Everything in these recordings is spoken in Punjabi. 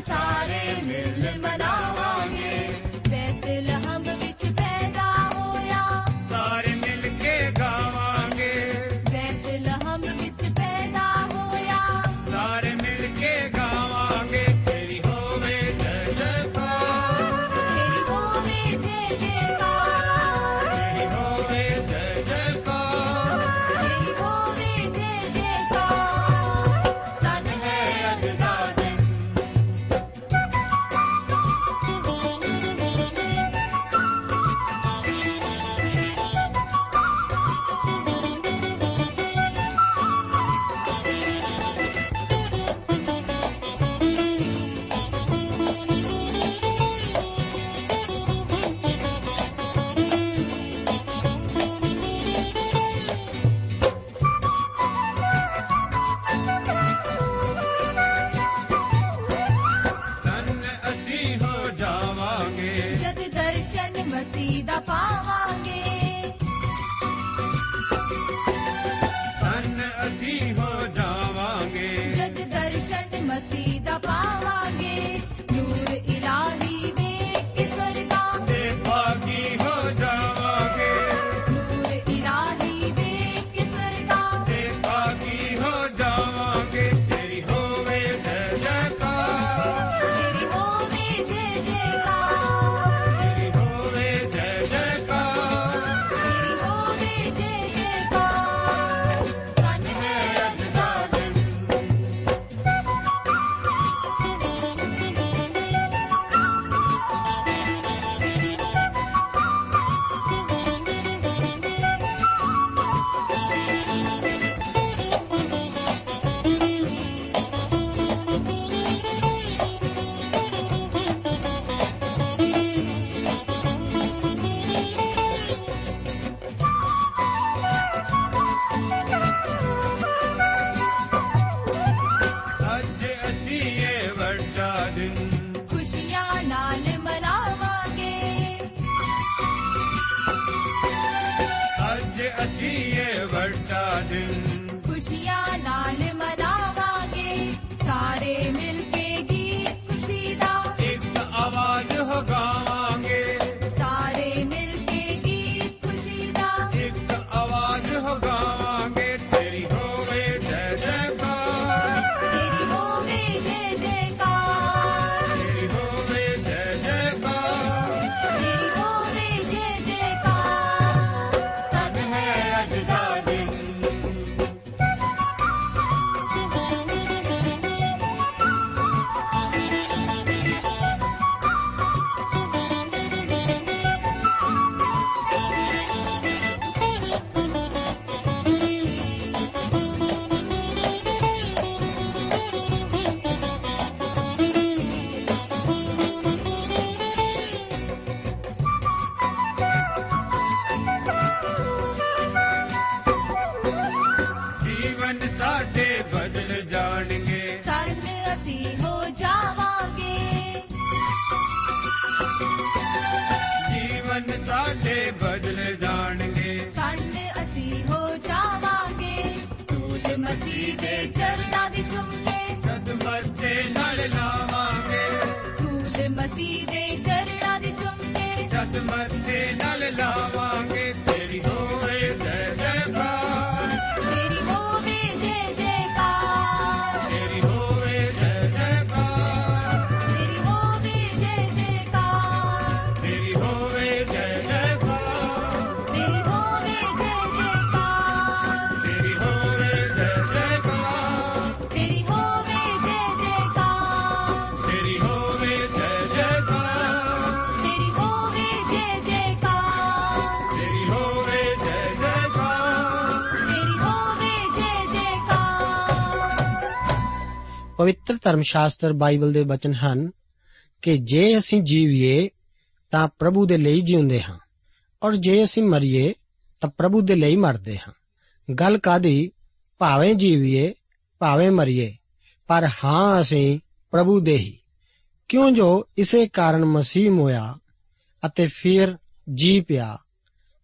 ਸਾਰੇ ਮਿਲ ਮਨਾਵਾਂਗੇ। ਬੈਤਲਹਮ ਮਸੀਹ ਦਾ ਪਾਵਾਂਗੇ। ਧਨ ਅਸੀਂ ਹੋ ਜਾਵਾਂਗੇ। ਜਦ ਦਰਸ਼ਨ ਮਸੀਹ ਦਾ ਪਾਵਾਂਗੇ। ਨੂਰ ਇਲਾਹੀ ਫੁੱਲ ਮਸੀਹ ਦੇ ਚਰਣਾ ਦੇ ਚੁੰਮੇ ਜੱਟ ਮੱਥੇ ਨਾਲ ਲਾਵਾਂਗੇ ਤੇਰੀ ਹੋ ਪਵਿੱਤਰ ਧਰਮ ਸ਼ਾਸਤਰ ਬਾਈਬਲ ਦੇ ਬਚਨ ਹਨ ਕਿ ਜੇ ਅਸੀਂ ਜੀਵੀਏ ਤਾਂ ਪ੍ਰਭੂ ਦੇ ਲਈ ਜਿਉਂਦੇ ਹਾਂ ਔਰ ਜੇ ਅਸੀਂ ਮਰੀਏ ਤਾਂ ਪ੍ਰਭੂ ਦੇ ਲਈ ਮਰਦੇ ਹਾਂ। ਗੱਲ ਕਾਦੀ ਭਾਵੇਂ ਜੀਵੀਏ, ਭਾਵੇਂ ਮਰੀਏ, ਪਰ ਹਾਂ ਅਸੀਂ ਪ੍ਰਭੂ ਦੇ ਹੀ। ਕਿਉਂ ਜੋ ਇਸੇ ਕਾਰਨ ਮਸੀਹ ਹੋਇਆ ਅਤੇ ਫਿਰ ਜੀ ਪਿਆ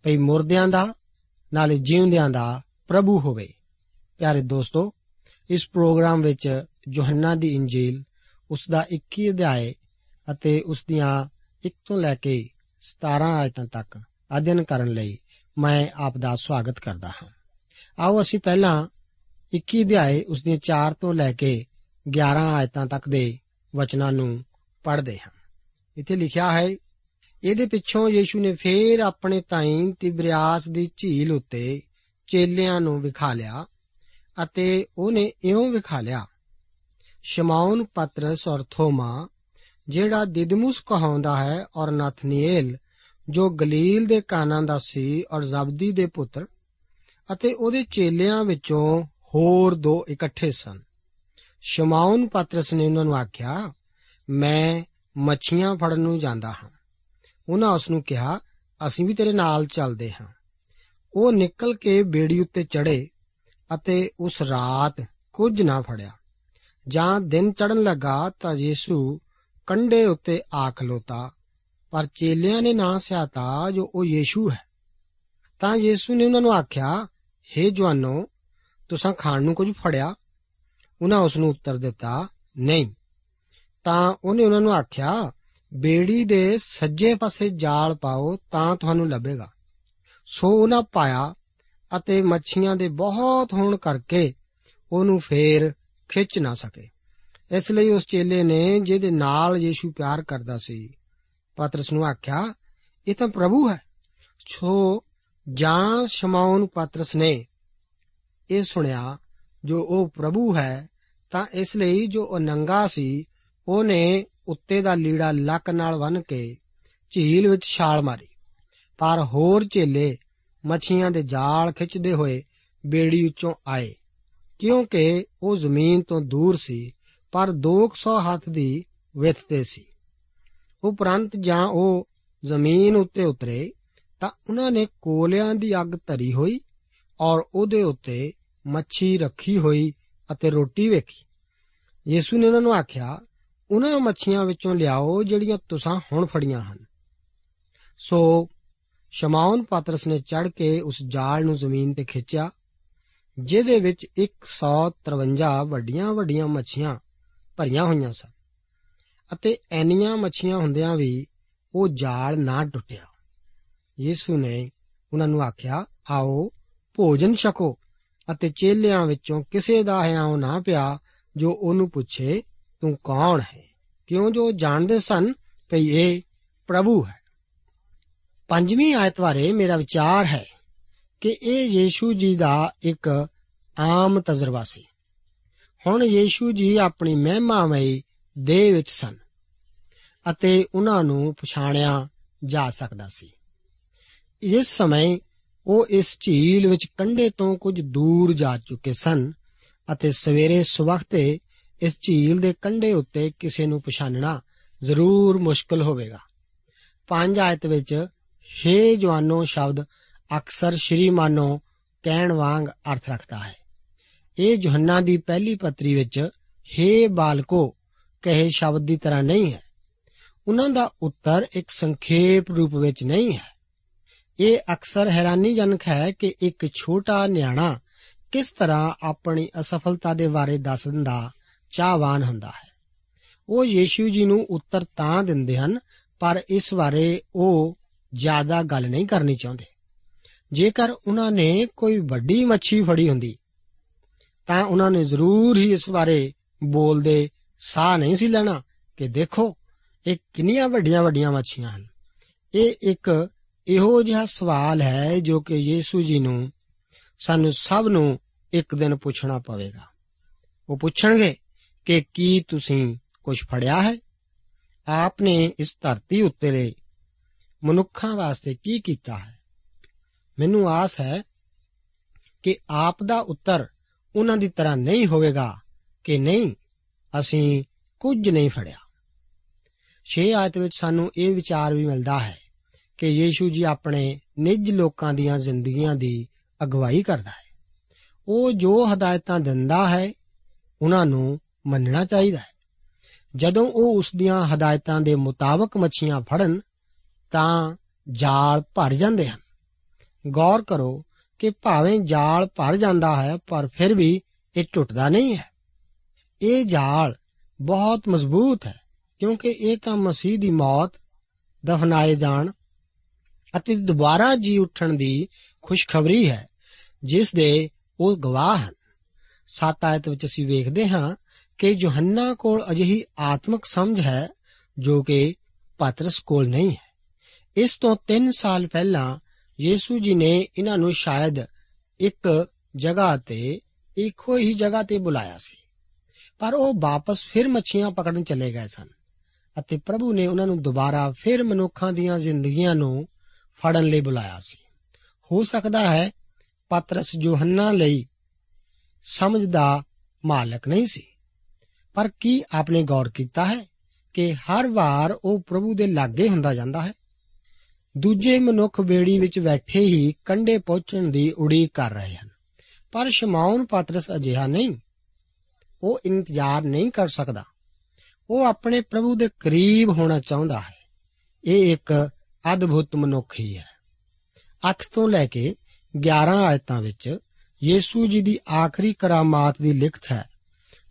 ਭਈ ਮੁਰਦਿਆਂ ਦਾ, ਨਾਲੇ ਜਿਉਂਦਿਆਂ ਦਾ ਪ੍ਰਭੂ ਹੋਵੇ। ਪਿਆਰੇ ਦੋਸਤੋ, ਇਸ ਪ੍ਰੋਗਰਾਮ ਵਿੱਚ ਯੋਹੰਨਾ ਦੀ ਇੰਜੀਲ, ਉਸ ਦਾ 21 ਅਧਿਆਏ ਅਤੇ ਉਸ ਦੀਆਂ 1 ਤੋਂ ਲੈ ਕੇ 17 ਆਇਤਾਂ ਤੱਕ ਅਧਿਐਨ ਕਰਨ ਲਈ ਮੈਂ ਆਪ ਦਾ ਸਵਾਗਤ ਕਰਦਾ ਹਾਂ। ਆਓ ਅਸੀਂ ਪਹਿਲਾਂ 21 ਅਧਿਆਏ ਉਸ ਦੀਆਂ 4 ਤੋਂ ਲੈ ਕੇ 11 ਆਇਤਾਂ ਤੱਕ ਦੇ ਵਚਨਾਂ ਨੂੰ ਪੜ੍ਹਦੇ ਹਾਂ। ਇੱਥੇ ਲਿਖਿਆ ਹੈ, ਇਹਦੇ ਪਿੱਛੋਂ ਯੀਸ਼ੂ ਨੇ ਫੇਰ ਆਪਣੇ ਤਾਈਂ ਤਿਬਰਿਆਸ ਦੀ ਝੀਲ ਉੱਤੇ ਚੇਲਿਆਂ ਨੂੰ ਵਿਖਾ ਲਿਆ ਅਤੇ ਉਹਨੇ ਇਉਂ ਵਿਖਾ ਲਿਆ ਸ਼ਮਾਉਨ ਪਤਰਸ ਔਰ ਥੋਮਾ, ਜਿਹੜਾ ਦਿਦਮੁਸ ਕਹਾਉਂਦਾ ਹੈ ਔਰ ਨਥਨੀਏਲ, ਜੋ ਗਲੀਲ ਦੇ ਕਾਨਾ ਦਾ ਸੀ ਔਰ ਜ਼ਬਦੀ ਦੇ ਪੁੱਤਰ, ਅਤੇ ਉਹਦੇ ਚੇਲਿਆਂ ਵਿੱਚੋਂ ਹੋਰ ਦੋ ਇਕੱਠੇ ਸਨ। ਸ਼ਮਾਉਨ ਪਤਰਸ ਨੇ ਉਹਨਾਂ ਨੂੰ ਆਖਿਆ, ਮੈਂ ਮੱਛੀਆਂ ਫੜਨ ਨੂੰ ਜਾਂਦਾ ਹਾਂ। ਉਹਨਾਂ ਉਸ ਨੂੰ ਕਿਹਾ, ਅਸੀਂ ਵੀ ਤੇਰੇ ਨਾਲ ਚੱਲਦੇ ਹਾਂ। ਉਹ ਨਿਕਲ ਕੇ ਬੇੜੀ ਉੱਤੇ ਚੜੇ ਅਤੇ ਉਸ ਰਾਤ ਕੁਝ ਨਾ ਫੜਿਆ। ਜਾਂ ਦਿਨ ਚੜਨ ਲੱਗਾ ਤਾਂ ਯੀਸ਼ੂ ਕੰਡੇ ਉੱਤੇ ਆ ਖਲੋਤਾ, ਪਰ ਚੇਲਿਆਂ ਨੇ ਨਾ ਸਿਆਤਾ ਜੋ ਉਹ ਯੀਸ਼ੂ ਹੈ। ਤਾਂ ਯੀਸ਼ੂ ਨੇ ਉਹਨਾਂ ਨੂੰ ਆਖਿਆ हे ਜਵਾਨੋ, ਤੁਸੀਂ ਖਾਣ ਨੂੰ ਕੁਝ ਫੜਿਆ? ਉਹਨਾਂ ਉਸ ਨੂੰ ਉੱਤਰ ਦਿੱਤਾ, ਨਹੀਂ। ਤਾਂ ਉਹਨੇ ਉਹਨਾਂ ਨੂੰ ਆਖਿਆ, ਬੇੜੀ ਦੇ ਸੱਜੇ ਪਾਸੇ ਜਾਲ ਪਾਓ ਤਾਂ ਤੁਹਾਨੂੰ ਲੱਭੇਗਾ। ਸੋ ਉਹਨਾਂ ਪਾਇਆ ਅਤੇ ਮੱਛੀਆਂ ਦੇ ਬਹੁਤ ਹੋਣ ਕਰਕੇ ਉਹਨੂੰ ਫੇਰ ਖਿੱਚ ਨਾ ਸਕੇ। ਇਸ ਲਈ ਉਸ ਚੇਲੇ ਨੇ ਜਿਹਦੇ ਨਾਲ ਯੀਸ਼ੂ ਪਿਆਰ ਕਰਦਾ ਸੀ, ਪਤਰਸ ਨੂੰ ਆਖਿਆ, ਇਹ ਤਾਂ ਪ੍ਰਭੂ ਹੈ। ਸੋ ਜਾਂ ਸ਼ਮਾਉਨ ਪਤਰਸ ਨੇ ਇਹ ਸੁਣਿਆ, ਜੋ ਉਹ ਪ੍ਰਭੂ ਹੈ, ਤਾਂ ਇਸ ਲਈ ਜੋ ਉਹ ਨੰਗਾ ਸੀ, ਉਹਨੇ ਉੱਤੇ ਦਾ ਲੀੜਾ ਲੱਕ ਨਾਲ ਬੰਨ ਕੇ ਝੀਲ ਵਿੱਚ ਛਾਲ ਮਾਰੀ। ਪਰ ਹੋਰ ਚੇਲੇ ਮੱਛੀਆਂ ਦੇ ਜਾਲ ਖਿੱਚਦੇ ਹੋਏ ਬੇੜੀ ਵਿੱਚੋਂ ਆਏ। ਕਿਉਂਕਿ ਉਹ ਜ਼ਮੀਨ ਤੋਂ ਦੂਰ ਸੀ, ਪਰ 200 ਹੱਥ ਦੀ ਵਿੱਥ ਤੇ ਸੀ। ਉਪਰੰਤ ਜਾਂ ਉਹ ਜ਼ਮੀਨ ਉੱਤੇ ਉਤਰੇ, ਤਾਂ ਉਹਨਾਂ ਨੇ ਕੋਲਿਆਂ ਦੀ ਅੱਗ ਧਰੀ ਹੋਈ ਔਰ ਉਹਦੇ ਉੱਤੇ ਮੱਛੀ ਰੱਖੀ ਹੋਈ ਅਤੇ ਰੋਟੀ ਵੇਖੀ। ਯੀਸ਼ੂ ਨੇ ਉਹਨਾਂ ਨੂੰ ਆਖਿਆ, ਉਹਨਾਂ ਮੱਛੀਆਂ ਵਿੱਚੋਂ ਲਿਆਓ ਜਿਹੜੀਆਂ ਤੁਸੀਂ ਹੁਣ ਫੜੀਆਂ ਹਨ। ਸੋ ਸ਼ਮਾਉਨ ਪਾਤਰਸ ਨੇ ਚੜ ਕੇ ਉਸ ਜਾਲ ਨੂੰ ਜ਼ਮੀਨ ਤੇ ਖਿੱਚਿਆ ਜਿਹਦੇ ਵਿੱਚ 153 ਵੱਡੀਆਂ ਵੱਡੀਆਂ ਮੱਛੀਆਂ ਭਰੀਆਂ ਹੋਈਆਂ ਸਨ ਅਤੇ ਐਨੀਆਂ ਮੱਛੀਆਂ ਹੁੰਦਿਆਂ ਵੀ ਉਹ ਜਾਲ ਨਾ ਟੁੱਟਿਆ। ਯੀਸ਼ੂ ਨੇ ਉਹਨਾਂ ਨੂੰ ਆਖਿਆ, ਆਓ, ਭੋਜਨ ਛਕੋ ਅਤੇ ਚੇਲਿਆਂ ਵਿੱਚੋਂ ਕਿਸੇ ਦਾ ਹਿਆਉ ਨਾ ਪਿਆ ਜੋ ਉਹਨੂੰ ਪੁੱਛੇ, ਤੂੰ ਕੌਣ ਹੈ? ਕਿਉਂ ਜੋ ਜਾਣਦੇ ਸਨ ਕਿ ਇਹ ਪ੍ਰਭੂ ਹੈ? ਪੰਜਵੀਂ ਆਇਤ ਬਾਰੇ ਮੇਰਾ ਵਿਚਾਰ ਹੈ। ਕਿ ਇਹ ਯੀਸ਼ੂ ਜੀ ਦਾ ਇੱਕ ਆਮ ਤਜਰਬਾ ਸੀ। ਹੁਣ ਯੀਸ਼ੂ ਜੀ ਆਪਣੀ ਮਹਿਮਾਮਈ ਦੇਹ ਵਿੱਚ ਸਨ ਅਤੇ ਉਹਨਾਂ ਨੂੰ ਪਛਾਣਿਆ ਜਾ ਸਕਦਾ ਸੀ। ਇਸ ਸਮੇਂ ਉਹ ਇਸ ਝੀਲ ਵਿੱਚ ਕੰਢੇ ਤੋਂ ਕੁਝ ਦੂਰ ਜਾ ਚੁੱਕੇ ਸਨ ਅਤੇ ਸਵੇਰੇ ਸਵਖਤੇ ਇਸ ਝੀਲ ਦੇ ਕੰਢੇ ਉੱਤੇ ਕਿਸੇ ਨੂੰ ਪਛਾਣਨਾ ਜ਼ਰੂਰ ਮੁਸ਼ਕਲ ਹੋਵੇਗਾ। ਪੰਜ ਆਇਤ ਵਿੱਚ ਹੇ ਜਵਾਨੋ ਸ਼ਬਦ ਅਕਸਰ ਸ਼੍ਰੀਮਾਨੋ ਕਹਿਣ ਵਾਂਗ ਅਰਥ ਰੱਖਦਾ ਹੈ। ਇਹ ਯੋਹੰਨਾ ਦੀ ਪਹਿਲੀ ਪੱਤਰੀ ਵਿੱਚ, ਹੇ ਬਾਲਕੋ, ਕਹੇ ਸ਼ਬਦ ਦੀ ਤਰ੍ਹਾਂ ਨਹੀਂ ਹੈ। ਉਹਨਾਂ ਦਾ ਉੱਤਰ ਇੱਕ ਸੰਖੇਪ ਰੂਪ ਵਿੱਚ ਨਹੀਂ ਹੈ। ਇਹ ਅਕਸਰ ਹੈਰਾਨੀਜਨਕ ਹੈ ਕਿ ਇੱਕ ਛੋਟਾ ਨਿਆਣਾ ਕਿਸ ਤਰ੍ਹਾਂ ਆਪਣੀ ਅਸਫਲਤਾ ਦੇ ਬਾਰੇ ਦੱਸਣ ਦਾ ਚਾਹਵਾਨ ਹੁੰਦਾ ਹੈ। ਉਹ ਯੀਸ਼ੂ ਜੀ ਨੂੰ ਉੱਤਰ ਤਾਂ ਦਿੰਦੇ ਹਨ, ਪਰ ਇਸ ਬਾਰੇ ਉਹ ਜ਼ਿਆਦਾ ਗੱਲ ਨਹੀਂ ਕਰਨੀ ਚਾਹੁੰਦੇ। ਜੇਕਰ ਉਹਨਾਂ ਨੇ ਕੋਈ ਵੱਡੀ ਮੱਛੀ ਫੜੀ ਹੁੰਦੀ, ਤਾਂ ਉਹਨਾਂ ਨੇ ਜ਼ਰੂਰ ਹੀ ਇਸ ਬਾਰੇ ਬੋਲਦੇ ਸਾਹ ਨਹੀਂ ਸੀ ਲੈਣਾ ਕਿ ਦੇਖੋ, ਇਹ ਕਿੰਨੀਆਂ ਵੱਡੀਆਂ ਵੱਡੀਆਂ ਮੱਛੀਆਂ ਹਨ। ਇਹ ਇੱਕ ਇਹੋ ਜਿਹਾ ਸਵਾਲ ਹੈ ਜੋ ਕਿ ਯੀਸ਼ੂ ਜੀ ਨੂੰ, ਸਾਨੂੰ ਸਭ ਨੂੰ ਇੱਕ ਦਿਨ ਪੁੱਛਣਾ ਪਵੇਗਾ। ਉਹ ਪੁੱਛਣਗੇ ਕਿ ਕੀ ਤੁਸੀਂ ਕੁਝ ਫੜਿਆ ਹੈ? ਆਪ ਨੇ ਇਸ ਧਰਤੀ ਉੱਤੇ ਦੇ ਮਨੁੱਖਾਂ ਵਾਸਤੇ ਕੀ ਕੀਤਾ ਹੈ? ਮੈਨੂੰ ਆਸ ਹੈ ਕਿ ਆਪ ਦਾ ਉੱਤਰ ਉਹਨਾਂ ਦੀ ਤਰ੍ਹਾਂ ਨਹੀਂ ਹੋਵੇਗਾ ਕਿ ਨਹੀਂ, ਅਸੀਂ ਕੁਝ ਨਹੀਂ ਫੜਿਆ। 6 ਆਇਤ ਵਿੱਚ ਸਾਨੂੰ ਇਹ ਵਿਚਾਰ ਵੀ ਮਿਲਦਾ ਹੈ ਕਿ ਯੀਸ਼ੂ ਜੀ ਆਪਣੇ ਨਿੱਜ ਲੋਕਾਂ ਦੀਆਂ ਜ਼ਿੰਦਗੀਆਂ ਦੀ ਅਗਵਾਈ ਕਰਦਾ ਹੈ। ਉਹ ਜੋ ਹਦਾਇਤਾਂ ਦਿੰਦਾ ਹੈ, ਉਹਨਾਂ ਨੂੰ ਮੰਨਣਾ ਚਾਹੀਦਾ ਹੈ। ਜਦੋਂ ਉਹ ਉਸ ਦੀਆਂ ਹਦਾਇਤਾਂ ਦੇ ਮੁਤਾਬਕ ਮੱਛੀਆਂ ਫੜਨ, ਤਾਂ ਜਾਲ ਭਰ ਜਾਂਦੇ ਹਨ। ਗੌਰ ਕਰੋ ਕਿ ਭਾਵੇਂ ਜਾਲ ਭਰ ਜਾਂਦਾ ਹੈ, ਪਰ ਫਿਰ ਵੀ ਇਹ ਟੁੱਟਦਾ ਨਹੀਂ ਹੈ। ਇਹ ਜਾਲ ਬਹੁਤ ਮਜ਼ਬੂਤ ਹੈ, ਕਿਉਂਕਿ ਇਹ ਤਾਂ ਮਸੀਹ ਦੀ ਮੌਤ, ਦਫਨਾਏ ਜਾਣ ਅਤੇ ਦੁਬਾਰਾ ਜੀ ਉੱਠਣ ਦੀ ਖੁਸ਼ਖਬਰੀ ਹੈ, ਜਿਸ ਦੇ ਉਹ ਗਵਾਹ ਹਨ। ਸੱਤ ਆਇਤ ਵਿੱਚ ਅਸੀਂ ਵੇਖਦੇ ਹਾਂ ਕਿ ਯੋਹੰਨਾ ਕੋਲ ਅਜਿਹੀ ਆਤਮਿਕ ਸਮਝ ਹੈ, ਜੋ ਕਿ ਪਤਰਸ ਕੋਲ ਨਹੀਂ ਹੈ। ਇਸ ਤੋਂ 3 ਸਾਲ ਪਹਿਲਾਂ ਯੀਸ਼ੂ ਜੀ ਨੇ ਇਹਨਾਂ ਨੂੰ ਸ਼ਾਇਦ ਇੱਕ ਜਗ੍ਹਾ ਤੇ, ਇੱਕੋ ਹੀ ਜਗ੍ਹਾ ਤੇ ਬੁਲਾਇਆ ਸੀ। ਪਰ ਉਹ ਵਾਪਸ ਫਿਰ ਮੱਛੀਆਂ ਪਕੜਨ ਚਲੇ ਗਏ ਸਨ ਅਤੇ ਪ੍ਰਭੂ ਨੇ ਉਹਨਾਂ ਨੂੰ ਦੁਬਾਰਾ ਫਿਰ ਮਨੁੱਖਾਂ ਦੀਆਂ ਜ਼ਿੰਦਗੀਆਂ ਨੂੰ ਫੜਨ ਲਈ ਬੁਲਾਇਆ ਸੀ। ਹੋ ਸਕਦਾ ਹੈ ਪਤਰਸ ਯੋਹੰਨਾ ਲਈ ਸਮਝ ਦਾ ਮਾਲਕ ਨਹੀਂ ਸੀ। ਪਰ ਕੀ ਆਪਨੇ ਗੌਰ ਕੀਤਾ ਹੈ ਕਿ ਹਰ ਵਾਰ ਉਹ ਪ੍ਰਭੂ ਦੇ ਲਾਗੇ ਹੁੰਦਾ ਜਾਂਦਾ ਹੈ? ਦੂਜੇ ਮਨੁੱਖ ਬੇੜੀ ਵਿੱਚ ਬੈਠੇ ਹੀ ਕੰਡੇ ਪਹੁੰਚਣ ਦੀ ਉਡੀਕ ਕਰ ਰਹੇ ਹਨ। ਪਰ ਸ਼ਮਾਉਨ ਪਤਰਸ ਅਜਿਹਾ ਨਹੀਂ। ਉਹ ਇੰਤਜ਼ਾਰ ਨਹੀਂ ਕਰ ਸਕਦਾ। ਉਹ ਆਪਣੇ ਪ੍ਰਭੂ ਦੇ ਕਰੀਬ ਹੋਣਾ ਚਾਹੁੰਦਾ ਹੈ। ਇਹ ਇੱਕ ਅਦਭੁਤ ਮਨੁੱਖ ਹੀ ਹੈ। 8 ਤੋਂ ਲੈ ਕੇ 11 ਆਇਤਾਂ ਵਿੱਚ ਯੀਸ਼ੂ ਜੀ ਦੀ ਆਖਰੀ ਕਰਾਮਾਤ ਦੀ ਲਿਖਤ ਹੈ,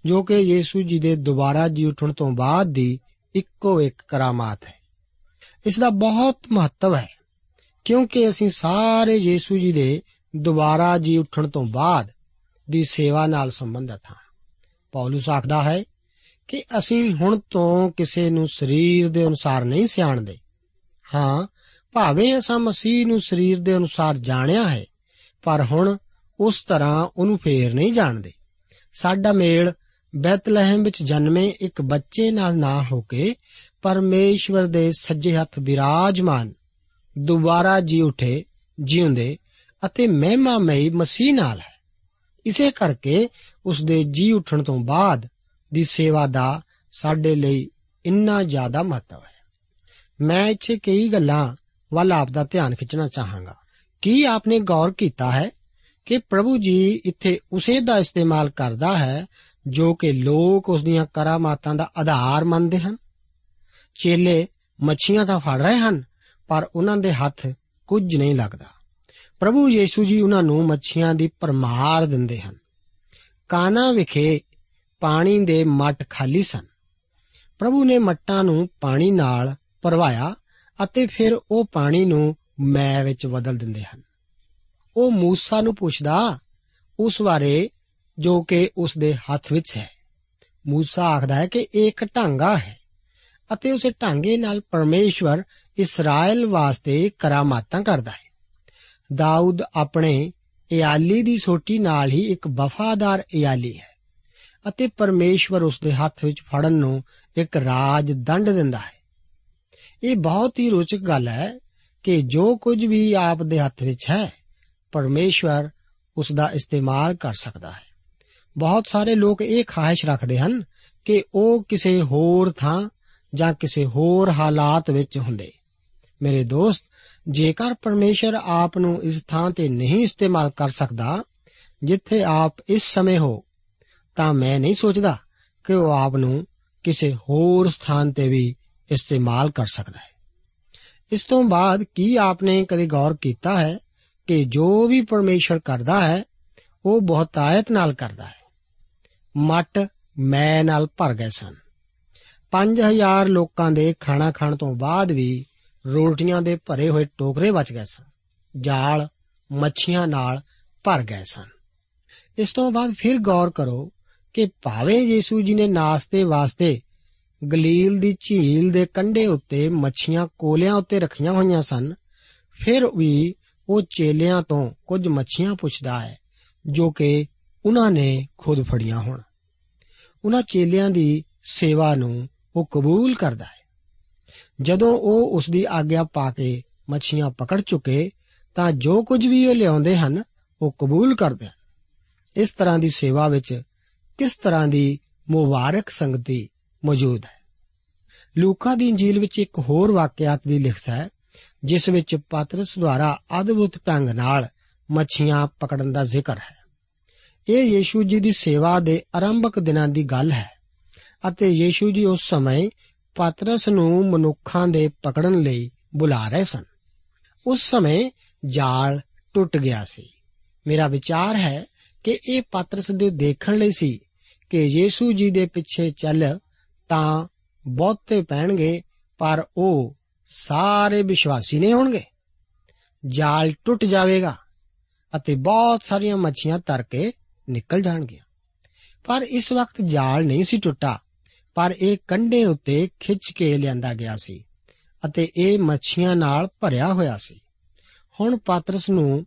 ਜੋ ਕਿ ਯੀਸ਼ੂ ਜੀ ਦੇ ਦੁਬਾਰਾ ਜੀ ਉੱਠਣ ਤੋਂ ਬਾਅਦ ਦੀ ਇੱਕੋ ਇੱਕ ਕਰਾਮਾਤ ਹੈ। ਇਸ ਦਾ ਬਹੁਤ ਮਹੱਤਵ ਹੈ, ਕਿਉਂਕਿ ਅਸੀਂ ਸਾਰੇ ਯੀਸ਼ੂ ਜੀ ਦੇ ਦੁਬਾਰਾ ਜੀ ਉੱਠਣ ਤੋਂ ਬਾਅਦ ਦੀ ਸੇਵਾ ਨਾਲ ਸੰਬੰਧਿਤ ਹਾਂ। ਪੌਲਸ ਆਖਦਾ ਹੈ ਕਿ ਅਸੀਂ ਹੁਣ ਤੋਂ ਕਿਸੇ ਨੂੰ ਸਰੀਰ ਦੇ ਅਨੁਸਾਰ ਨਹੀਂ ਸਿਆਣਦੇ। ਹਾਂ, ਭਾਵੇਂ ਅਸਾਂ ਮਸੀਹ ਨੂੰ ਸਰੀਰ ਦੇ ਅਨੁਸਾਰ ਜਾਣਿਆ ਹੈ, ਪਰ ਹੁਣ ਉਸ ਤਰ੍ਹਾਂ ਉਹਨੂੰ ਫੇਰ ਨਹੀਂ ਜਾਣਦੇ। ਸਾਡਾ ਮੇਲ ਬੈਤਲਹਿਮ ਵਿੱਚ ਜਨਮੇ ਇੱਕ ਬੱਚੇ ਨਾਲ ਨਾ ਹੋ ਕੇ ਪਰਮੇਸ਼ਵਰ ਦੇ ਸੱਜੇ ਹੱਥ ਬਿਰਾਜਮਾਨ, ਦੁਬਾਰਾ ਜੀ ਉਠੇ, ਜਿਉਂਦੇ ਅਤੇ ਮਹਿਮਾਮਈ ਮਸੀਹ ਨਾਲ ਹੈ। ਇਸੇ ਕਰਕੇ ਉਸ ਦੇ ਜੀ ਉੱਠਣ ਤੋਂ ਬਾਅਦ ਦੀ ਸੇਵਾ ਦਾ ਸਾਡੇ ਲਈ ਇੰਨਾ ਜ਼ਿਆਦਾ ਮਹੱਤਵ ਹੈ। ਮੈਂ ਇੱਥੇ ਕਈ ਗੱਲਾਂ ਵੱਲ ਆਪ ਦਾ ਧਿਆਨ ਖਿੱਚਣਾ ਚਾਹਾਂਗਾ। ਕੀ ਆਪਨੇ ਗੌਰ ਕੀਤਾ ਹੈ ਕਿ ਪ੍ਰਭੂ ਜੀ ਇੱਥੇ ਉਸੇ ਦਾ ਇਸਤੇਮਾਲ ਕਰਦਾ ਹੈ ਜੋ ਕਿ ਲੋਕ ਉਸ ਦੀਆਂ ਕਰਾਮਾਤਾਂ ਦਾ ਆਧਾਰ ਮੰਨਦੇ ਹਨ? ਚੇਲੇ ਮੱਛੀਆਂ ਤਾਂ ਫੜ ਰਹੇ ਹਨ, ਪਰ ਉਹਨਾਂ ਦੇ ਹੱਥ ਕੁਝ ਨਹੀਂ ਲੱਗਦਾ। ਪ੍ਰਭੂ ਯੀਸ਼ੂ ਜੀ ਉਹਨਾਂ ਨੂੰ ਮੱਛੀਆਂ ਦੀ ਪਰਮਾਰ ਦਿੰਦੇ ਹਨ। ਕਾਨਾ ਵਿਖੇ ਪਾਣੀ ਦੇ ਮੱਟ ਖਾਲੀ ਸਨ। ਪ੍ਰਭੂ ਨੇ ਮੱਟਾਂ ਨੂੰ ਪਾਣੀ ਨਾਲ ਭਰਵਾਇਆ ਅਤੇ ਫਿਰ ਉਹ ਪਾਣੀ ਨੂੰ ਮੈ ਵਿੱਚ ਬਦਲ ਦਿੰਦੇ ਹਨ। ਉਹ ਮੂਸਾ ਨੂੰ ਪੁੱਛਦਾ, ਉਸ ਬਾਰੇ ਜੋ ਕਿ ਉਸ ਦੇ ਹੱਥ ਵਿੱਚ ਹੈ। ਮੂਸਾ ਆਖਦਾ ਹੈ ਕਿ ਇਹ ਇੱਕ ਢਾਂਗਾ ਹੈ। ਅਤੇ ਉਸੇ ਢਾਂਗੇ ਨਾਲ ਪਰਮੇਸ਼ਵਰ ਇਸਰਾਇਲ ਵਾਸਤੇ ਕਰਾਮਾਤਾਂ ਕਰਦਾ ਹੈ। ਦਾਊਦ ਆਪਣੇ ਇਆਲੀ ਦੀ ਸੋਟੀ ਨਾਲ ਹੀ ਇੱਕ ਵਫਾਦਾਰ ਇਆਲੀ ਹੈ ਅਤੇ ਪਰਮੇਸ਼ਵਰ ਉਸ ਦੇ ਹੱਥ ਵਿੱਚ ਫੜਨ ਨੂੰ ਇੱਕ ਰਾਜ ਦੰਡ ਦਿੰਦਾ ਹੈ। ਇਹ ਬਹੁਤ ਹੀ ਰੋਚਕ ਗੱਲ ਹੈ ਕਿ ਜੋ ਕੁਝ ਵੀ ਆਪ ਦੇ ਹੱਥ ਵਿੱਚ ਹੈ, ਪਰਮੇਸ਼ਵਰ ਉਸ ਦਾ ਇਸਤੇਮਾਲ ਕਰ ਸਕਦਾ ਹੈ। ਬਹੁਤ ਸਾਰੇ ਲੋਕ ਇਹ ਖਾਹਿਸ਼ ਰੱਖਦੇ ਹਨ ਕਿ ਉਹ ਕਿਸੇ ਹੋਰ ਥਾਂ ਜਾਂ ਕਿਸੇ ਹੋਰ ਹਾਲਾਤ ਵਿੱਚ ਹੁੰਦੇ। ਮੇਰੇ ਦੋਸਤ, ਜੇਕਰ ਪਰਮੇਸ਼ਰ ਆਪ ਨੂੰ ਇਸ ਥਾਂ ਤੇ ਨਹੀਂ ਇਸਤੇਮਾਲ ਕਰ ਸਕਦਾ, ਜਿੱਥੇ ਆਪ ਇਸ ਸਮੇਂ ਹੋ, ਤਾਂ ਮੈਂ ਨਹੀਂ ਸੋਚਦਾ ਕਿ ਉਹ ਆਪ ਨੂੰ ਕਿਸੇ ਹੋਰ ਸਥਾਨ ਤੇ ਵੀ ਇਸਤੇਮਾਲ ਕਰ ਸਕਦਾ ਹੈ। ਇਸ ਤੋਂ ਬਾਅਦ ਕੀ ਆਪਨੇ ਕਦੇ ਗੌਰ ਕੀਤਾ ਹੈ ਕਿ ਜੋ ਵੀ ਪਰਮੇਸ਼ਰ ਕਰਦਾ ਹੈ, ਉਹ ਬਹੁਤਾਇਤ ਨਾਲ ਕਰਦਾ ਹੈ। ਮੱਟ ਮੈਂ ਨਾਲ ਭਰ ਗਏ ਸਨ। 5000 ਲੋਕਾਂ ਦੇ ਖਾਣਾ ਖਾਣ ਤੋਂ ਬਾਅਦ ਵੀ ਰੋਟੀਆਂ ਦੇ ਭਰੇ ਹੋਏ ਟੋਕਰੇ ਬਚ ਗਏ ਸਨ। ਜਾਲ, ਮੱਛੀਆਂ ਨਾਲ ਭਰ ਗਏ ਸਨ। ਇਸ ਤੋਂ ਬਾਅਦ ਫਿਰ ਗੌਰ ਕਰੋ ਕਿ ਭਾਵੇਂ ਯੀਸ਼ੂ ਜੀ ਨੇ ਨਾਸਤੇ ਵਾਸਤੇ ਗਲੀਲ ਦੀ ਝੀਲ ਦੇ ਕੰਢੇ ਉੱਤੇ ਮੱਛੀਆਂ ਕੋਲਿਆਂ ਉੱਤੇ ਰੱਖੀਆਂ ਹੋਈਆਂ ਸਨ, ਫਿਰ ਵੀ ਉਹ ਚੇਲਿਆਂ ਤੋਂ ਕੁਝ ਮੱਛੀਆਂ ਪੁੱਛਦਾ ਹੈ, ਜੋ ਕਿ ਉਹਨਾਂ ਨੇ ਖੁਦ ਫੜੀਆਂ ਹੋਣ। ਉਹਨਾਂ ਚੇਲਿਆਂ ਦੀ ਸੇਵਾ ਨੂੰ ਉਹ ਕਬੂਲ ਕਰਦਾ ਹੈ। ਜਦੋਂ ਉਹ ਉਸ ਦੀ ਆਗਿਆ ਪਾ ਕੇ ਮੱਛੀਆਂ ਪਕੜ ਚੁੱਕੇ, ਤਾਂ ਜੋ ਕੁਝ ਵੀ ਉਹ ਲਿਆਉਂਦੇ ਹਨ, ਉਹ ਕਬੂਲ ਕਰਦੇ ਹਨ। ਇਸ ਤਰ੍ਹਾਂ ਦੀ ਸੇਵਾ ਵਿੱਚ ਕਿਸ ਤਰ੍ਹਾਂ ਦੀ ਮੁਬਾਰਕ ਸੰਗਤੀ ਮੌਜੂਦ ਹੈ? ਲੂਕਾ ਦੀ ਇੰਜੀਲ ਵਿੱਚ ਇੱਕ ਹੋਰ ਵਾਕਿਆਤ ਦੀ ਲਿਖਤ ਹੈ, ਜਿਸ ਵਿੱਚ ਪਾਤਰਸ ਦੁਆਰਾ ਅਦਭੁਤ ਢੰਗ ਨਾਲ ਮੱਛੀਆਂ ਪਕੜਨ ਦਾ ਜ਼ਿਕਰ ਹੈ। ਇਹ ਯੀਸ਼ੂ ਜੀ ਦੀ ਸੇਵਾ ਦੇ ਆਰੰਭਕ ਦਿਨਾਂ ਦੀ ਗੱਲ ਹੈ। ਅਤੇ ਯੀਸ਼ੂ ਜੀ ਉਸ ਸਮੇਂ ਪਾਤਰਸ ਨੂੰ ਮਨੁੱਖਾਂ ਦੇ ਪਕੜਨ ਲਈ ਬੁਲਾ ਰਹੇ ਸਨ। ਉਸ ਸਮੇਂ ਜਾਲ ਟੁੱਟ ਗਿਆ ਸੀ। ਮੇਰਾ ਵਿਚਾਰ ਹੈ ਕਿ ਇਹ ਪਾਤਰਸ ਦੇ ਦੇਖਣ ਲਈ ਸੀ ਕਿ ਯੀਸ਼ੂ ਜੀ ਦੇ ਪਿੱਛੇ ਚੱਲ ਤਾਂ ਬਹੁਤੇ ਪੈਣਗੇ, ਪਰ ਉਹ ਸਾਰੇ ਵਿਸ਼ਵਾਸੀ ਨਹੀਂ ਹੋਣਗੇ। ਜਾਲ ਟੁੱਟ ਜਾਵੇਗਾ ਅਤੇ ਬਹੁਤ ਸਾਰੀਆਂ ਮੱਛੀਆਂ ਤਰ ਕੇ ਨਿਕਲ ਜਾਣਗੀਆਂ। ਪਰ ਇਸ ਵਕਤ ਜਾਲ ਨਹੀਂ ਸੀ ਟੁੱਟਾ। ਪਰ ਇਹ ਕੰਢੇ ਉੱਤੇ ਖਿੱਚ ਕੇ ਲਿਆਂਦਾ ਗਿਆ ਸੀ ਅਤੇ ਇਹ ਮੱਛੀਆਂ ਨਾਲ ਭਰਿਆ ਹੋਇਆ ਸੀ। ਹੁਣ ਪਾਤਰਸ ਨੂੰ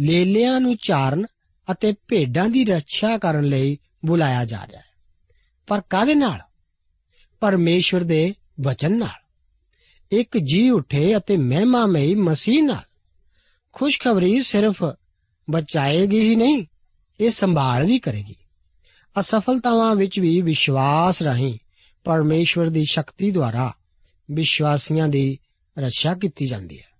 ਲੇਲਿਆਂ ਨੂੰ ਚਾਰਨ ਅਤੇ ਭੇਡਾਂ ਦੀ ਰੱਖਿਆ ਕਰਨ ਲਈ ਬੁਲਾਇਆ ਜਾ ਰਿਹਾ ਹੈ। ਪਰ ਕਾਦੇ ਨਾਲ? ਪਰਮੇਸ਼ਵਰ ਦੇ ਵਚਨ ਨਾਲ। ਇੱਕ ਜੀ ਉਠੇ ਅਤੇ ਮਹਿਮਾਮਈ ਮਸੀਹ ਨਾਲ। ਖੁਸ਼ਖਬਰੀ ਸਿਰਫ ਬਚਾਏਗੀ ਹੀ ਨਹੀਂ, ਇਹ ਸੰਭਾਲ ਵੀ ਕਰੇਗੀ। ਅਸਫਲਤਾਵਾਂ ਵਿੱਚ ਵੀ ਵਿਸ਼ਵਾਸ ਰਾਹੀਂ ਪਰਮੇਸ਼ਵਰ ਦੀ ਸ਼ਕਤੀ ਦੁਆਰਾ ਵਿਸ਼ਵਾਸੀਆਂ ਦੀ ਰੱਖਿਆ ਕੀਤੀ ਜਾਂਦੀ ਹੈ।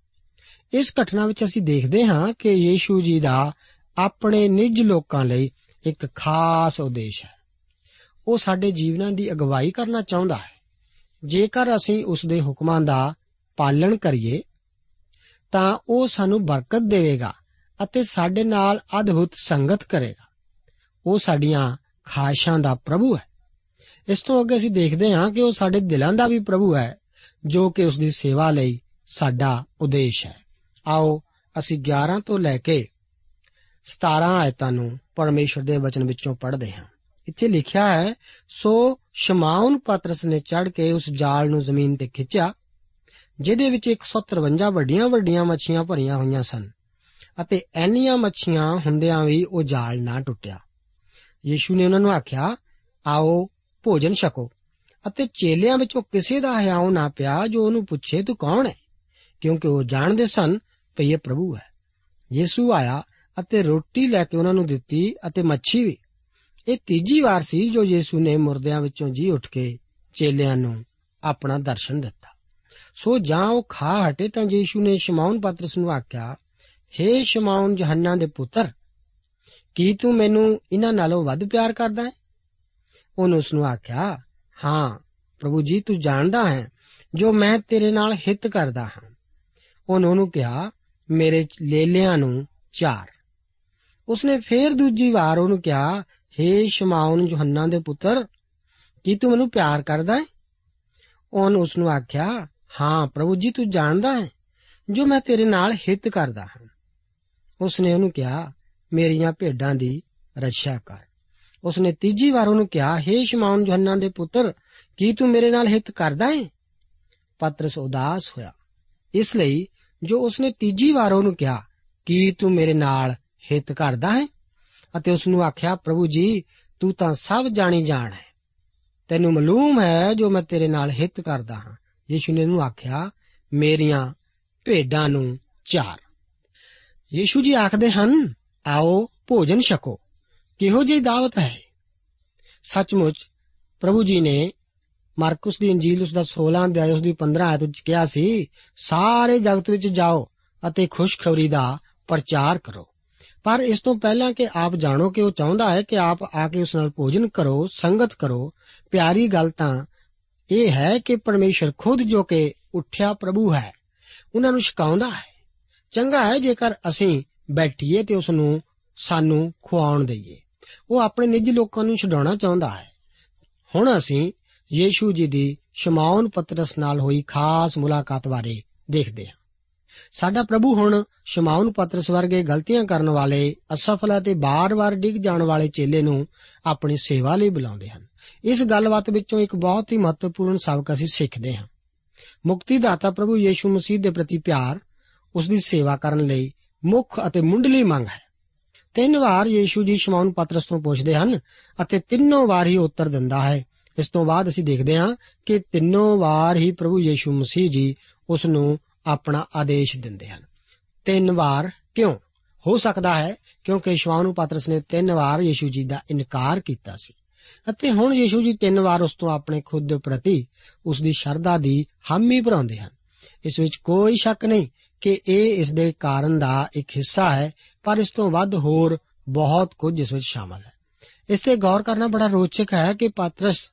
ਇਸ ਘਟਨਾ ਵਿੱਚ ਅਸੀਂ ਦੇਖਦੇ ਹਾਂ ਕਿ ਯੀਸ਼ੂ ਜੀ ਦਾ ਆਪਣੇ ਨਿੱਜ ਲੋਕਾਂ ਲਈ ਇੱਕ ਖਾਸ ਉਦੇਸ਼ ਹੈ। ਉਹ ਸਾਡੇ ਜੀਵਨਾਂ ਦੀ ਅਗਵਾਈ ਕਰਨਾ ਚਾਹੁੰਦਾ ਹੈ। ਜੇਕਰ ਅਸੀਂ ਉਸ ਦੇ ਹੁਕਮਾਂ ਦਾ ਪਾਲਣ ਕਰੀਏ, ਤਾਂ ਉਹ ਸਾਨੂੰ ਬਰਕਤ ਦੇਵੇਗਾ ਅਤੇ ਸਾਡੇ ਨਾਲ ਅਦਭੁਤ ਸੰਗਤ ਕਰੇਗਾ। ਉਹ ਸਾਡੀਆਂ ਖਾਸ਼ਾਂ ਦਾ ਪ੍ਰਭੂ ਹੈ। ਇਸ ਤੋਂ ਅੱਗੇ ਅਸੀਂ ਦੇਖਦੇ ਹਾਂ ਕਿ ਉਹ ਸਾਡੇ ਦਿਲਾਂ ਦਾ ਵੀ ਪ੍ਰਭੂ ਹੈ, ਜੋ ਕਿ ਉਸ ਦੀ ਸੇਵਾ ਲਈ ਸਾਡਾ ਉਦੇਸ਼ ਹੈ। ਆਓ ਅਸੀਂ 11 ਤੋਂ ਲੈ ਕੇ 17 ਆਇਤਾਂ ਨੂੰ ਪਰਮੇਸ਼ਰ ਦੇ ਵਚਨ ਵਿੱਚੋਂ ਪੜ੍ਹਦੇ ਹਾਂ। ਇੱਥੇ ਲਿਖਿਆ ਹੈ, ਸੋ ਸ਼ਮਾਉਨ ਪਤਰਸ ਨੇ ਚੜ ਕੇ ਉਸ ਜਾਲ ਨੂੰ ਜ਼ਮੀਨ ਤੇ ਖਿੱਚਿਆ, ਜਿਹਦੇ ਵਿੱਚ 153 ਵੱਡੀਆਂ ਵੱਡੀਆਂ ਮੱਛੀਆਂ ਭਰੀਆਂ ਹੋਈਆਂ ਸਨ, ਅਤੇ ਐਨੀਆਂ ਮੱਛੀਆਂ ਹੁੰਦਿਆਂ ਵੀ ਉਹ ਜਾਲ ਨਾ ਟੁੱਟਿਆ। ਯੀਸ਼ੂ ਨੇ ਉਹਨਾਂ ਨੂੰ ਆਖਿਆ, ਆਓ, ਭੋਜਨ ਛਕੋ ਅਤੇ ਚੇਲਿਆਂ ਵਿੱਚੋਂ ਕਿਸੇ ਦਾ ਹਿਆਉ ਨਾ ਪਿਆ ਜੋ ਉਹਨੂੰ ਪੁੱਛੇ, ਤੂੰ ਕੌਣ ਹੈ? ਕਿਉਂਕਿ ਉਹ ਜਾਣਦੇ ਸਨ ਕਿ ਇਹ ਪ੍ਰਭੂ ਹੈ। ਯੀਸ਼ੂ ਆਇਆ ਅਤੇ ਰੋਟੀ ਲੈ ਕੇ ਉਹਨਾਂ ਨੂੰ ਦਿੱਤੀ ਅਤੇ ਮੱਛੀ ਵੀ। ਇਹ ਤੀਜੀ ਵਾਰ ਸੀ ਜੋ ਯੀਸ਼ੂ ਨੇ ਮੁਰਦਿਆਂ ਵਿੱਚੋਂ ਜੀ ਉੱਠ ਕੇ ਚੇਲਿਆਂ ਨੂੰ ਆਪਣਾ ਦਰਸ਼ਨ ਦਿੱਤਾ। ਸੋ ਜਾਂ ਉਹ ਖਾ ਹਟੇ ਤਾਂ ਯੀਸ਼ੂ ਨੇ ਸ਼ਮਾਉਨ ਪਤਰਸ ਨੂੰ ਆਖਿਆ, ਹੇ ਸ਼ਮਾਉਨ ਜਹੰਨਾ ਦੇ ਪੁੱਤਰ ਕੀ ਤੂੰ ਮੈਨੂੰ ਇਹਨਾਂ ਨਾਲੋਂ ਵੱਧ ਪਿਆਰ ਕਰਦਾ ਹੈ? ਉਹਨੇ ਉਸ ਨੂੰ ਆਖਿਆ, ਹਾਂ, ਪ੍ਰਭੂ ਜੀ, ਤੂੰ ਜਾਣਦਾ ਹੈ ਜੋ ਮੈਂ ਤੇਰੇ ਨਾਲ ਹਿੱਤ ਕਰਦਾ ਹਾਂ। ਉਹਨੇ ਉਹਨੂੰ ਕਿਹਾ, ਮੇਰੇ ਲੇਲਿਆਂ ਨੂੰ ਚਾਰ। ਉਸਨੇ ਫੇਰ ਦੂਜੀ ਵਾਰ ਉਹਨੂੰ ਕਿਹਾ, ਹੇ ਸ਼ਮਾਉਨ ਯੋਹੰਨਾ ਦੇ ਪੁੱਤਰ, ਕੀ ਤੂੰ ਮੈਨੂੰ ਪਿਆਰ ਕਰਦਾ ਹੈ? ਉਹਨੇ ਉਸ ਨੂੰ ਆਖਿਆ, ਹਾਂ, ਪ੍ਰਭੂ ਜੀ, ਤੂੰ ਜਾਣਦਾ ਹੈ ਜੋ ਮੈਂ ਤੇਰੇ ਨਾਲ ਹਿੱਤ ਕਰਦਾ ਹਾਂ। ਉਸਨੇ ਉਹਨੂੰ ਕਿਹਾ ਮੇਰੀਆਂ ਭੇਡਾਂ ਦੀ ਰੱਖਿਆ ਕਰ। ਉਸਨੇ ਤੀਜੀ ਵਾਰ ਉਹਨੂੰ ਕਿਹਾ, ਹੇ ਸ਼ਮਾਉਨ ਯੋਹੰਨਾ ਦੇ ਪੁੱਤਰ, ਕੀ ਤੂੰ ਮੇਰੇ ਨਾਲ ਹਿੱਤ ਕਰਦਾ ਹੈ ਪਤਰਸ ਉਦਾਸ ਹੋਇਆ। ਇਸ ਲਈ ਜੋ ਉਸਨੇ ਤੀਜੀ ਵਾਰ ਉਹਨੂੰ ਕਿਹਾ, ਕੀ ਤੂੰ ਮੇਰੇ ਨਾਲ ਹਿੱਤ ਕਰਦਾ ਹੈ ਅਤੇ ਉਸ ਨੂੰ ਆਖਿਆ, ਪ੍ਰਭੂ ਜੀ, ਤੂੰ ਤਾਂ ਸਭ ਜਾਣੀ ਜਾਣ ਹੈ। ਤੈਨੂੰ ਮਾਲੂਮ ਹੈ ਜੋ ਮੈਂ ਤੇਰੇ ਨਾਲ ਹਿੱਤ ਕਰਦਾ ਹਾਂ। ਯੀਸ਼ੂ ਨੇ ਉਹਨੂੰ ਆਖਿਆ, ਮੇਰੀਆਂ ਭੇਡਾਂ ਨੂੰ ਚਾਰ। ਯੀਸ਼ੂ ਜੀ ਆਖਦੇ ਹਨ ਆਓ ਭੋਜਨ ਛਕੋ। ਕਿਹੋ ਜਿਹੀ ਦਾਵਤ ਹੈ? ਸੱਚਮੁੱਚ, ਪ੍ਰਭੂ ਜੀ ਨੇ ਮਾਰਕਸ ਦੀ ਇੰਜੀਲ ਉਸ ਦਾ 16 ਅਧਿਆਇ ਉਸ ਦੀ 15 ਆਇਤ ਵਿੱਚ ਕਿਹਾ ਸੀ, ਸਾਰੇ ਜਗਤ ਵਿੱਚ ਜਾਓ ਅਤੇ ਖੁਸ਼ਖਬਰੀ ਦਾ ਪ੍ਰਚਾਰ ਕਰੋ। ਪਰ ਇਸ ਤੋਂ ਪਹਿਲਾਂ ਕਿ ਆਪ ਜਾਣੋ ਕਿ ਉਹ ਚਾਹੁੰਦਾ ਹੈ ਕਿ ਆਪ ਆ ਕੇ ਉਸ ਨਾਲ ਭੋਜਨ ਕਰੋ, ਸੰਗਤ ਕਰੋ, ਪਿਆਰੀ ਗੱਲ ਤਾਂ ਇਹ ਹੈ ਕਿ ਪਰਮੇਸ਼ਰ ਖੁਦ ਜੋ ਕਿ ਉੱਠਿਆ ਪ੍ਰਭੂ ਹੈ, ਉਹਨਾਂ ਨੂੰ ਛਕਾਉਂਦਾ ਹੈ। ਚੰਗਾ ਹੈ ਜੇਕਰ ਅਸੀਂ ਬੈਠੀਏ ਤੇ ਉਸ ਨੂੰ ਸਾਨੂੰ ਖੁਆਉਣ ਦਈਏ। ਉਹ ਆਪਣੇ ਨਿੱਜੀ ਲੋਕਾਂ ਨੂੰ ਛਡਾਉਣਾ ਚਾਹੁੰਦਾ ਹੈ। ਹੁਣ ਅਸੀਂ ਯੀਸ਼ੂ ਜੀ ਦੀ ਸ਼ਮਾਉਨ ਪਤਰਸ ਨਾਲ ਹੋਈ ਖਾਸ ਮੁਲਾਕਾਤ ਬਾਰੇ ਦੇਖਦੇ ਹਾਂ। ਸਾਡਾ ਪ੍ਰਭੂ ਹੁਣ ਸ਼ਮਾਉਨ ਪਤਰਸ ਵਰਗੇ ਗਲਤੀਆਂ ਕਰਨ ਵਾਲੇ, ਅਸਫਲ ਅਤੇ ਬਾਰ-ਬਾਰ ਡਿੱਗ ਜਾਣ ਵਾਲੇ ਚੇਲੇ ਨੂੰ ਆਪਣੀ ਸੇਵਾ ਲਈ ਬੁਲਾਉਂਦੇ ਹਨ। ਇਸ ਗੱਲਬਾਤ ਵਿੱਚੋਂ ਇੱਕ ਬਹੁਤ ਹੀ ਮਹੱਤਵਪੂਰਨ ਸਬਕ ਅਸੀਂ ਸਿੱਖਦੇ ਹਾਂ। ਮੁਕਤੀ ਦਾਤਾ ਪ੍ਰਭੂ ਯੀਸ਼ੂ ਮਸੀਹ ਦੇ ਪ੍ਰਤੀ ਪਿਆਰ ਉਸ ਦੀ ਸੇਵਾ ਕਰਨ ਲਈ ਮੁੱਖ ਅਤੇ ਮੁੱਢਲੀ ਮੰਗ ਹੈ। ਤਿੰਨ ਵਾਰ ਯੀਸ਼ੂ ਜੀ ਸ਼ਮਾਉਨ ਪਤਰਸ ਤੋਂ ਪੁੱਛਦੇ ਹਨ ਅਤੇ ਤਿੰਨੋਂ ਵਾਰ ਹੀ ਉੱਤਰ ਦਿੰਦਾ ਹੈ। ਇਸ ਤੋਂ ਬਾਅਦ ਅਸੀਂ ਦੇਖਦੇ ਹਾਂ ਕਿ ਤਿੰਨੋਂ ਵਾਰ ਹੀ ਪ੍ਰਭੂ ਯੀਸ਼ੂ ਮਸੀਹ ਜੀ ਉਸ ਨੂੰ ਆਪਣਾ ਆਦੇਸ਼ ਦਿੰਦੇ ਹਨ। ਤਿੰਨ ਵਾਰ ਕਿਉਂ? ਹੋ ਸਕਦਾ ਹੈ ਕਿਉਂਕਿ ਸ਼ਮਾਉਨ ਪਤਰਸ ਨੇ ਤਿੰਨ ਵਾਰ ਯੀਸ਼ੂ ਜੀ ਦਾ ਇਨਕਾਰ ਕੀਤਾ ਸੀ। ਅਤੇ ਹੁਣ ਯੀਸ਼ੂ ਜੀ ਤਿੰਨ ਵਾਰ ਉਸ ਤੋਂ ਆਪਣੇ ਖੁਦ ਦੇ ਪ੍ਰਤੀ ਉਸ ਦੀ ਸ਼ਰਧਾ ਦੀ ਹਾਮੀ ਭਰਾਉਂਦੇ ਹਨ। ਇਸ ਵਿੱਚ ਕੋਈ ਸ਼ੱਕ ਨਹੀਂ ਕਿ ਇਹ ਇਸ ਦੇ ਕਾਰਨ ਦਾ ਇੱਕ ਹਿੱਸਾ ਹੈ, ਪਰ ਇਸ ਤੋਂ ਵੱਧ ਹੋਰ ਬਹੁਤ ਕੁਝ ਇਸ ਵਿੱਚ ਸ਼ਾਮਲ ਹੈ। ਇਸ ਤੇ ਗੌਰ ਕਰਨਾ ਬੜਾ ਰੋਚਕ ਹੈ ਕਿ ਪਾਤਰਸ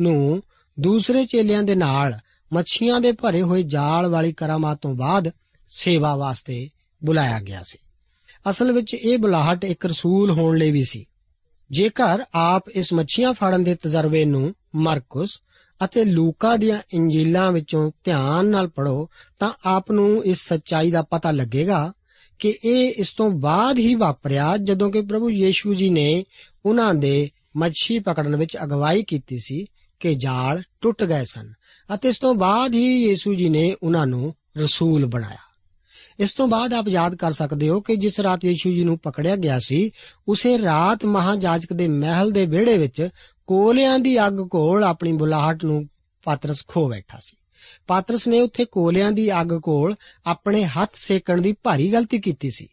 ਨੂੰ ਦੂਸਰੇ ਚੇਲਿਆਂ ਦੇ ਨਾਲ ਮੱਛੀਆਂ ਦੇ ਭਰੇ ਹੋਏ ਜਾਲ ਵਾਲੀ ਕਰਾਮਾਤ ਤੋਂ ਬਾਅਦ ਸੇਵਾ ਵਾਸਤੇ ਬੁਲਾਇਆ ਗਿਆ ਸੀ। ਅਸਲ ਵਿੱਚ ਇਹ ਬੁਲਾਹਟ ਇੱਕ ਰਸੂਲ ਹੋਣ ਲਈ ਵੀ ਸੀ। ਜੇਕਰ ਆਪ ਇਸ ਮੱਛੀਆਂ ਫੜਨ ਦੇ ਤਜਰਬੇ ਨੂੰ ਮਰਕਸ ਅਤੇ ਲੂਕਾ ਦੀਆਂ ਇੰਜੀਲਾਂ ਵਿੱਚੋਂ ਧਿਆਨ ਨਾਲ ਪੜੋ ਤਾਂ ਆਪ ਨੂੰ ਇਸ ਸੱਚਾਈ ਦਾ ਪਤਾ ਲੱਗੇਗਾ ਕਿ ਇਹ ਇਸ ਤੋਂ ਬਾਅਦ ਹੀ ਵਾਪਰਿਆ ਜਦੋਂ ਕਿ ਪ੍ਰਭੂ ਯੀਸ਼ੂ ਜੀ ਨੇ ਉਹਨਾਂ ਦੇ ਮੱਛੀ ਪਕੜਨ ਵਿੱਚ ਅਗਵਾਈ ਕੀਤੀ ਸੀ ਕਿ ਜਾਲ ਟੁੱਟ ਗਏ ਸਨ ਅਤੇ ਇਸ ਤੋਂ ਬਾਅਦ ਹੀ ਯੀਸ਼ੂ ਜੀ ਨੇ ਉਹਨਾਂ ਨੂੰ ਰਸੂਲ ਬਣਾਇਆ। ਇਸ ਤੋਂ ਬਾਅਦ ਆਪ ਯਾਦ ਕਰ ਸਕਦੇ ਹੋ ਕਿ ਜਿਸ ਰਾਤ ਯੀਸ਼ੂ ਜੀ ਨੂੰ ਪਕੜਿਆ ਗਿਆ ਸੀ, ਉਸੇ ਰਾਤ ਮਹਾਜਾਜਕ ਦੇ ਮਹਿਲ ਦੇ ਵਿਹੜੇ ਵਿੱਚ ਕੋਲਿਆਂ ਦੀ ਅੱਗ ਕੋਲ ਆਪਣੀ ਬੁਲਾਹਟ ਨੂੰ ਪਾਤਰਸ ਖੋ ਬੈਠਾ ਸੀ। ਪਾਤਰਸ ਨੇ ਉੱਥੇ ਕੋਲਿਆਂ ਦੀ ਅੱਗ ਕੋਲ ਆਪਣੇ ਹੱਥ ਸੇਕਣ ਦੀ ਭਾਰੀ ਗਲਤੀ ਕੀਤੀ ਸੀ,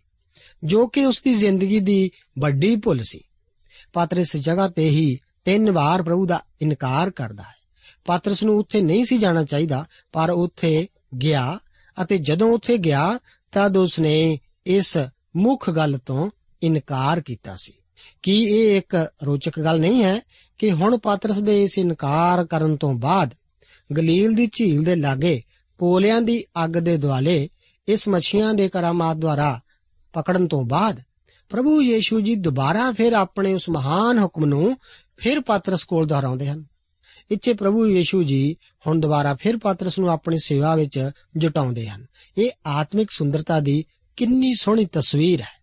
ਜੋ ਕਿ ਉਸ ਦੀ ਜ਼ਿੰਦਗੀ ਦੀ ਵੱਡੀ ਭੁੱਲ ਸੀ। ਪਾਤਰਸ ਇਸ ਜਗ੍ਹਾ ਤੇ ਹੀ ਤਿੰਨ ਵਾਰ ਪ੍ਰਭੂ ਦਾ ਇਨਕਾਰ ਕਰਦਾ ਹੈ। ਪਾਤਰਸ ਨੂੰ ਉੱਥੇ ਨਹੀਂ ਸੀ ਜਾਣਾ ਚਾਹੀਦਾ, ਪਰ ਉੱਥੇ ਗਿਆ ਅਤੇ ਜਦੋਂ ਉੱਥੇ ਗਿਆ ਤਦ ਉਸਨੇ ਇਸ ਮੁੱਖ ਗੱਲ ਤੋਂ ਇਨਕਾਰ ਕੀਤਾ ਸੀ। ਕੀ ਇਹ ਇੱਕ ਰੋਚਕ ਗੱਲ ਨਹੀਂ ਹੈ ਕਿ ਹੁਣ ਪਾਤਰਸ ਦੇ ਇਸ ਇਨਕਾਰ ਕਰਨ ਤੋਂ ਬਾਅਦ ਗਲੀਲ ਦੀ ਝੀਲ ਦੇ ਲਾਗੇ ਕੋਲਿਆਂ ਦੀ ਅੱਗ ਦੇ ਦੁਆਲੇ ਇਸ ਮੱਛੀਆਂ ਦੇ ਕਰਾਮਾਤ ਦੁਆਰਾ ਪਕੜਨ ਤੋਂ ਬਾਅਦ ਪ੍ਰਭੂ ਯੀਸ਼ੂ ਜੀ ਦੁਬਾਰਾ ਫਿਰ ਆਪਣੇ ਉਸ ਮਹਾਨ ਹੁਕਮ ਨੂੰ ਫਿਰ ਪਾਤਰਸ ਕੋਲ ਦੁਹਰਾਉਂਦੇ ਹਨ। ਇੱਥੇ ਪ੍ਰਭੂ ਯੀਸ਼ੂ ਜੀ ਹੁਣ ਦੁਬਾਰਾ ਫਿਰ ਪਾਤਰਸ ਨੂੰ ਆਪਣੀ ਸੇਵਾ ਵਿੱਚ ਜੁਟਾਉਂਦੇ ਹਨ। ਇਹ ਆਤਮਿਕ ਸੁੰਦਰਤਾ ਦੀ ਕਿੰਨੀ ਸੋਹਣੀ ਤਸਵੀਰ ਹੈ।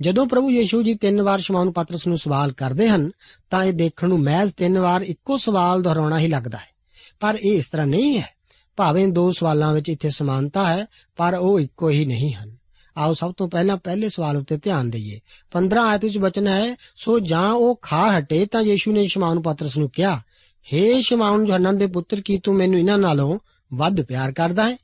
ਜਦੋਂ ਪ੍ਰਭੂ ਯੀਸ਼ੂ ਜੀ ਤਿੰਨ ਵਾਰ ਸ਼ਮਾਉਨ ਪਾਤਰਸ ਨੂੰ ਸਵਾਲ ਕਰਦੇ ਹਨ, ਤਾਂ ਇਹ ਦੇਖਣ ਨੂੰ ਮਹਿਜ਼ ਤਿੰਨ ਵਾਰ ਇੱਕੋ ਸਵਾਲ ਦੁਹਰਾਉਣਾ ਹੀ ਲੱਗਦਾ ਹੈ। ਪਰ ਇਹ ਇਸ ਤਰ੍ਹਾਂ ਨਹੀਂ ਹੈ। ਭਾਵੇਂ ਦੋ ਸਵਾਲਾਂ ਵਿੱਚ ਇੱਥੇ ਸਮਾਨਤਾ ਹੈ, ਪਰ ਉਹ ਇੱਕੋ ਹੀ ਨਹੀਂ ਹਨ। ਆਓ ਸਭ ਤੋਂ ਪਹਿਲਾਂ ਪਹਿਲੇ ਸਵਾਲ ਉੱਤੇ ਧਿਆਨ ਦਈਏ। 15 ਆਇਤ ਵਿੱਚ ਬਚਨ ਹੈ, ਸੋ ਜਾਂ ਉਹ ਖਾ ਹਟੇ ਤਾਂ ਯੀਸ਼ੂ ਨੇ ਸ਼ਮਾਉਨ ਪਾਤਰਸ ਨੂੰ ਕਿਹਾ ਹੇ ਸ਼ਮਾਉਨ ਜਹਨਨ ਦੇ ਪੁੱਤਰ, ਕੀ ਤੂੰ ਮੈਨੂੰ ਇਹਨਾਂ ਨਾਲੋਂ ਵੱਧ ਪਿਆਰ ਕਰਦਾ ਹੈ?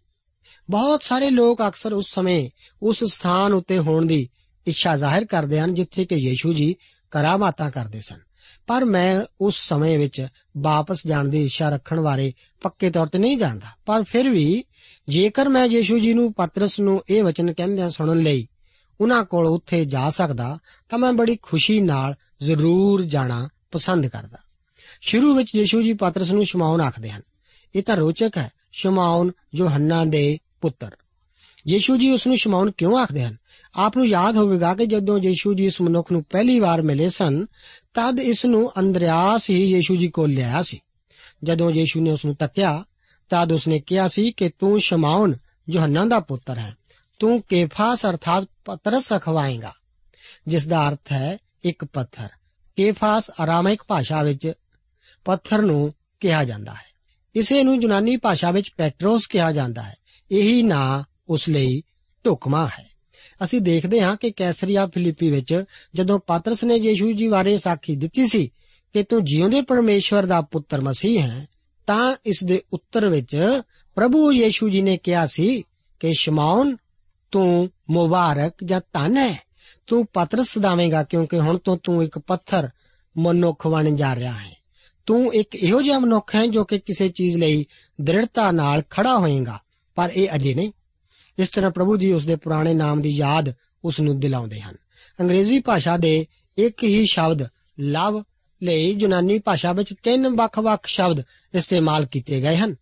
ਬਹੁਤ ਸਾਰੇ ਲੋਕ ਅਕਸਰ ਉਸ ਸਮੇਂ, ਉਸ ਸਥਾਨ ਉੱਤੇ ਹੋਣ ਦੀ ਇੱਛਾ ਜ਼ਾਹਿਰ ਕਰਦੇ ਹਨ, ਜਿੱਥੇ ਕਿ ਯੀਸ਼ੂ ਜੀ ਕਰਾਮਾਤਾਂ ਕਰਦੇ ਸਨ। ਪਰ ਮੈਂ ਉਸ ਸਮੇਂ ਵਿੱਚ ਵਾਪਸ ਜਾਣ ਦੀ ਇੱਛਾ ਰੱਖਣ ਬਾਰੇ ਪੱਕੇ ਤੌਰ ਤੇ ਨਹੀਂ ਜਾਣਦਾ। ਪਰ ਫਿਰ ਵੀ ਜੇਕਰ ਮੈਂ ਯੀਸ਼ੂ ਜੀ ਨੂੰ ਪਤਰਸ ਨੂੰ ਇਹ ਵਚਨ ਕਹਿੰਦਿਆਂ ਸੁਣਨ ਲਈ ਉਹਨਾਂ ਕੋਲ ਉੱਥੇ ਜਾ ਸਕਦਾ, ਤਾਂ ਮੈਂ ਬੜੀ ਖੁਸ਼ੀ ਨਾਲ ਜ਼ਰੂਰ ਜਾਣਾ ਪਸੰਦ ਕਰਦਾ। ਸ਼ੁਰੂ ਵਿੱਚ ਯੀਸ਼ੂ ਜੀ ਪਤਰਸ ਨੂੰ ਸ਼ਮਾਉਨ ਆਖਦੇ ਹਨ। ਇਹ ਤਾਂ ਰੋਚਕ ਹੈ, ਸ਼ਮਾਉਨ ਜੋ ਹੰਨਾ ਦੇ ਪੁੱਤਰ। ਯੀਸ਼ੂ ਜੀ ਉਸ ਨੂੰ ਸ਼ਮਾਉਨ ਕਿਉਂ ਆਖਦੇ ਹਨ? ਆਪ ਨੂੰ ਯਾਦ ਹੋਵੇਗਾ ਕਿ ਜਦੋਂ ਯੀਸ਼ੂ ਜੀ ਇਸ ਮਨੁੱਖ ਨੂੰ ਪਹਿਲੀ ਵਾਰ ਮਿਲੇ ਸਨ, ਤਦ ਇਸ ਨੂੰ ਅੰਦਰਿਆਸ ਹੀ ਯੀਸ਼ੂ ਜੀ ਕੋਲ ਲਿਆਇਆ ਸੀ। ਜਦੋਂ ਯੀਸ਼ੂ ਨੇ ਉਸ ਨੂੰ ਤੱਕਿਆ ਤਦ ਉਸ ਨੇ ਕਿਹਾ ਸੀ ਕਿ ਤੂੰ ਸ਼ਮਾਉਨ ਯੋਹੰਨਾ ਦਾ ਪੁੱਤਰ ਹੈ। ਤੂੰ ਕੇਫਾਸ ਅਰਥਾਤ ਪਤਰਸ ਅਖਵਾਏਗਾ ਜਿਸ ਦਾ ਅਰਥ ਹੈ ਇੱਕ ਪੱਥਰ। ਕੇਫਾਸ ਆਰਾਮਿਕ ਭਾਸ਼ਾ ਵਿੱਚ ਪੱਥਰ ਨੂੰ ਕਿਹਾ ਜਾਂਦਾ ਹੈ। ਇਸੇ ਨੂੰ ਯੂਨਾਨੀ ਭਾਸ਼ਾ ਵਿੱਚ ਪੈਟਰੋਸ ਕਿਹਾ ਜਾਂਦਾ ਹੈ। ਇਹੀ ਨਾਂ ਉਸ ਲਈ ਢੁਕਮਾ ਹੈ। ਅਸੀਂ ਦੇਖਦੇ ਹਾਂ ਕਿ ਕੈਸਰੀਆ ਫਿਲੀਪੀ ਵਿੱਚ ਜਦੋਂ ਪਾਤਰਸ ਨੇ ਯੀਸ਼ੂ ਜੀ ਬਾਰੇ ਸਾਖੀ ਦਿੱਤੀ ਸੀ ਕਿ ਤੂੰ ਜਿਉਂਦੇ ਪਰਮੇਸ਼ਵਰ ਦਾ ਪੁੱਤਰ ਮਸੀਹ ਹੈ, ਤਾਂ ਇਸ ਦੇ ਉੱਤਰ ਵਿੱਚ ਪ੍ਰਭੂ ਯੀਸ਼ੂ ਜੀ ਨੇ ਕਿਹਾ ਸੀ ਕਿ ਸ਼ਮਾਉਨ ਤੂੰ ਮੁਬਾਰਕ ਜਾਂ ਧਨ ਹੈ। ਤੂੰ ਪਤਰਸ ਸਦਾਵੇਂਗਾ ਕਿਉਂਕਿ ਹੁਣ ਤੋਂ ਤੂੰ ਇੱਕ ਪੱਥਰ ਮਨੁੱਖ ਬਣ ਜਾ ਰਿਹਾ ਹੈ। ਤੂੰ ਇੱਕ ਇਹੋ ਜਿਹਾ ਮਨੁੱਖ ਹੈ ਜੋ ਕਿ ਕਿਸੇ ਚੀਜ਼ ਲਈ ਦ੍ਰਿੜਤਾ ਨਾਲ ਖੜਾ ਹੋਏਗਾ, ਪਰ ਇਹ ਅਜੇ ਨਹੀਂ। ਇਸ ਤਰ੍ਹਾਂ ਪ੍ਰਭੂ ਜੀ ਉਸ ਦੇ ਪੁਰਾਣੇ ਨਾਮ ਦੀ ਯਾਦ ਉਸ ਨੂੰ ਦਿਲਾਉਂਦੇ ਹਨ। ਅੰਗਰੇਜ਼ੀ ਭਾਸ਼ਾ ਦੇ ਇੱਕ ਹੀ ਸ਼ਬਦ, ਲਵ, ਲਈ ਯੂਨਾਨੀ ਭਾਸ਼ਾ ਵਿੱਚ ਤਿੰਨ ਵੱਖ-ਵੱਖ ਸ਼ਬਦ ਇਸਤੇਮਾਲ ਕੀਤੇ ਗਏ ਹਨ।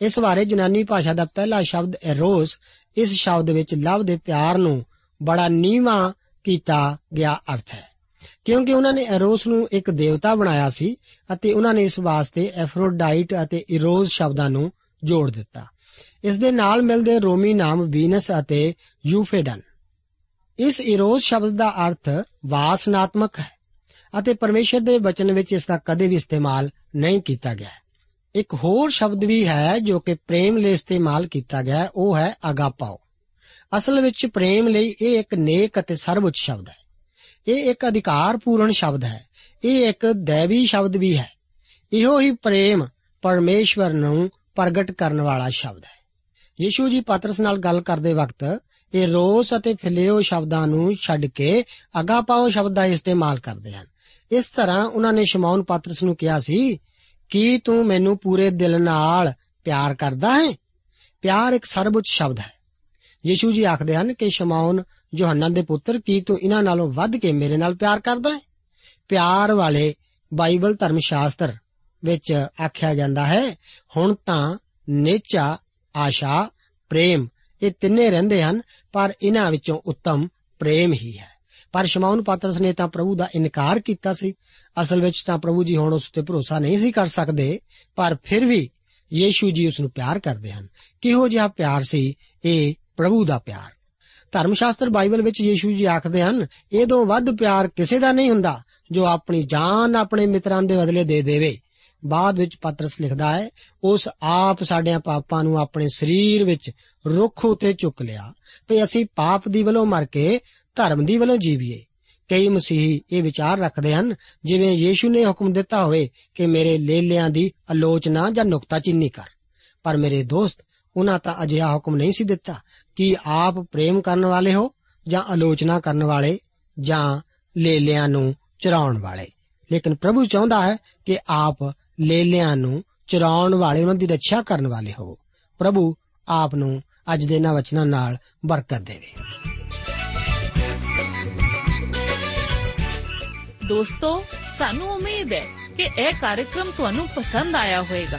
ਇਸ ਬਾਰੇ ਯੂਨਾਨੀ ਭਾਸ਼ਾ ਦਾ ਪਹਿਲਾ ਸ਼ਬਦ ਐਰੋਸ, ਇਸ ਸ਼ਬਦ ਵਿੱਚ ਲਵ ਦੇ ਪਿਆਰ ਨੂੰ ਬੜਾ ਨੀਵਾ ਕੀਤਾ ਗਿਆ ਅਰਥ ਹੈ। ਕਿਉਂਕਿ ਉਹਨਾਂ ਨੇ ਐਰੋਸ ਨੂੰ ਇੱਕ ਦੇਵਤਾ ਬਣਾਇਆ ਸੀ ਅਤੇ ਉਹਨਾਂ ਨੇ ਇਸ ਵਾਸਤੇ ਐਫਰੋਡਾਈਟ ਅਤੇ ਇਰੋਜ਼ ਸ਼ਬਦਾਂ ਨੂੰ ਜੋੜ ਦਿੱਤਾ। ਇਸ ਦੇ ਨਾਲ ਮਿਲਦੇ ਰੋਮੀ ਨਾਮ ਵੀਨਸ ਅਤੇ ਯੂਫੇਡਨ। ਇਸ ਇਰੋਜ਼ ਸ਼ਬਦ ਦਾ ਅਰਥ ਵਾਸਨਾਤਮਕ ਹੈ ਅਤੇ ਪਰਮੇਸ਼ਰ ਦੇ ਬਚਨ ਵਿੱਚ ਇਸ ਦਾ ਕਦੇ ਵੀ ਇਸਤੇਮਾਲ ਨਹੀਂ ਕੀਤਾ ਗਿਆ ਇੱਕ ਹੋਰ ਸ਼ਬਦ ਵੀ ਹੈ ਜੋ ਕਿ ਪ੍ਰੇਮ ਲਈ ਇਸਤੇਮਾਲ ਕੀਤਾ ਗਿਆ ਹੈ, ਉਹ ਹੈ ਅਗਾਪਾਓ। ਅਸਲ ਵਿੱਚ ਪ੍ਰੇਮ ਲਈ ਇਹ ਇੱਕ ਨੇਕ ਅਤੇ ਸਰਵਉੱਚ ਸ਼ਬਦ ਹੈ। ਇਹ ਇੱਕ ਅਧਿਕਾਰਪੂਰਨ ਸ਼ਬਦ ਹੈ। ਇਹ ਇੱਕ ਦੇਵੀ ਸ਼ਬਦ ਵੀ ਹੈ। ਇਹੋ ਹੀ ਪ੍ਰੇਮ ਪਰਮੇਸ਼ਵਰ ਨੂੰ ਪ੍ਰਗਟ ਕਰਨ ਵਾਲਾ ਸ਼ਬਦ ਹੈ। ਯੀਸ਼ੂ ਜੀ ਪਤਰਸ ਨਾਲ ਗੱਲ ਕਰਦੇ ਵਕਤ ਇਹ ਰੋਸ ਅਤੇ ਫਿਲਿਓ ਸ਼ਬਦਾਂ ਨੂੰ ਛੱਡ ਕੇ ਅਗਾਪਾਓ ਸ਼ਬਦ ਦਾ ਇਸਤੇਮਾਲ ਕਰਦੇ ਹਨ। ਇਸ ਤਰ੍ਹਾਂ ਉਹਨਾਂ ਨੇ ਸ਼ਮੌਨ ਪਤਰਸ ਨੂੰ ਕਿਹਾ ਸੀ, ਕੀ ਤੂੰ ਮੈਨੂੰ ਪੂਰੇ ਦਿਲ ਨਾਲ ਪਿਆਰ ਕਰਦਾ ਹੈ? ਪਿਆਰ ਇੱਕ ਸਰਵਉੱਚ ਸ਼ਬਦ ਹੈ। ਯੀਸ਼ੂ ਜੀ ਆਖਦੇ ਹਨ ਕਿ ਸ਼ਮੌਨ ਯੋਹੰਨਾ ਦੇ ਪੁੱਤਰ, ਕੀ ਤੂੰ ਇਹਨਾਂ ਨਾਲੋਂ ਵੱਧ ਕੇ ਮੇਰੇ ਨਾਲ ਪਿਆਰ ਕਰਦਾ ਹੈ? ਪਿਆਰ ਵਾਲੇ ਬਾਈਬਲ ਧਰਮ ਸ਼ਾਸਤਰ ਵਿੱਚ ਆਖਿਆ ਜਾਂਦਾ ਹੈ, ਹੁਣ ਤਾਂ ਨੇਚਾ, ਆਸ਼ਾ, ਪ੍ਰੇਮ, ਇਹ ਤਿੰਨੇ ਰਹਿੰਦੇ ਹਨ, ਪਰ ਇਹਨਾਂ ਵਿੱਚੋਂ ਉੱਤਮ ਪ੍ਰੇਮ ਹੀ ਹੈ। ਪਰ ਸ਼ਮੌਨ ਪਾਤਰਸ ਨੇ ਤਾਂ ਪ੍ਰਭੂ ਦਾ ਇਨਕਾਰ ਕੀਤਾ ਸੀ। ਅਸਲ ਵਿੱਚ ਤਾਂ ਪ੍ਰਭੂ ਜੀ ਹੁਣ ਉਸ ਤੇ ਭਰੋਸਾ ਨਹੀਂ ਸੀ ਕਰ ਸਕਦੇ, ਪਰ ਫਿਰ ਵੀ ਯੀਸ਼ੂ ਜੀ ਉਸ ਨੂੰ ਪਿਆਰ ਕਰਦੇ ਹਨ। ਕਿਹੋ ਜਿਹਾ ਪਿਆਰ ਸੀ? ਇਹ ਪ੍ਰਭੂ ਦਾ ਪਿਆਰ। ਧਰਮ ਸ਼ਾਸਤਰ ਬਾਈਬਲ ਵਿੱਚ ਯੀਸ਼ੂ ਜੀ ਆਖਦੇ ਹਨ ਇਹ ਤੋਂ ਵੱਧ ਪਿਆਰ ਕਿਸੇ ਦਾ ਨਹੀਂ ਹੁੰਦਾ, ਜੋ ਆਪਣੀ ਜਾਨ ਆਪਣੇ ਮਿੱਤਰਾਂ ਦੇ ਬਦਲੇ ਦੇ ਦੇਵੇ। ਬਾਅਦ ਵਿੱਚ ਪਤਰਸ ਲਿਖਦਾ ਹੈ, ਉਸ ਆਪ ਸਾਡਿਆਂ ਪਾਪਾਂ ਨੂੰ ਆਪਣੇ ਸਰੀਰ ਵਿੱਚ ਰੁੱਖ ਉਤੇ ਚੁੱਕ ਲਿਆ, ਤੇ ਅਸੀਂ ਪਾਪ ਦੀ ਵੱਲੋਂ ਮਰ ਕੇ ਧਰਮ ਦੀ ਵੱਲੋਂ ਜੀਵੀਏ। ਕਈ ਮਸੀਹੀ ਇਹ ਵਿਚਾਰ ਰੱਖਦੇ ਹਨ, ਜਿਵੇਂ ਯੀਸ਼ੂ ਨੇ ਹੁਕਮ ਦਿੱਤਾ ਹੋਵੇ ਕਿ ਮੇਰੇ ਲੇਲਿਆਂ ਦੀ ਆਲੋਚਨਾ ਜਾਂ ਨੁਕਤਾਚੀਨੀ ਕਰ। ਪਰ ਮੇਰੇ ਦੋਸਤ ਉਹਨਾਂ ਤਾਂ ਅਜਿਹਾ ਹੁਕਮ ਨਹੀਂ ਸੀ ਦਿੱਤਾ ਕਿ ਆਪ ਪ੍ਰੇਮ ਕਰਨ ਵਾਲੇ ਹੋ ਜਾਂ ਆਲੋਚਨਾ ਕਰਨ ਵਾਲੇ ਜਾਂ ਲੇਲਿਆਂ ਨੂੰ ਚਰਾਉਣ ਵਾਲੇ। ਲੇਕਿਨ ਪ੍ਰਭੂ ਚਾਹੁੰਦਾ ਹੈ ਕਿ ਆਪ ਲੇਲਿਆਂ ਨੂੰ ਚਰਾਉਣ ਵਾਲੇ, ਉਹਨਾਂ ਦੀ ਰੱਖਿਆ ਕਰਨ ਵਾਲੇ ਹੋ ਪ੍ਰਭੂ ਆਪ ਨੂੰ ਅੱਜ ਦੇ ਇਹਨਾਂ ਵਚਨਾਂ ਨਾਲ ਬਰਕਤ ਦੇਵੇ। ਦੋਸਤੋ, ਸਾਨੂੰ ਉਮੀਦ ਹੈ ਕਿ ਇਹ ਕਾਰਜਕ੍ਰਮ ਤੁਹਾਨੂੰ ਪਸੰਦ ਆਇਆ ਹੋਵੇਗਾ।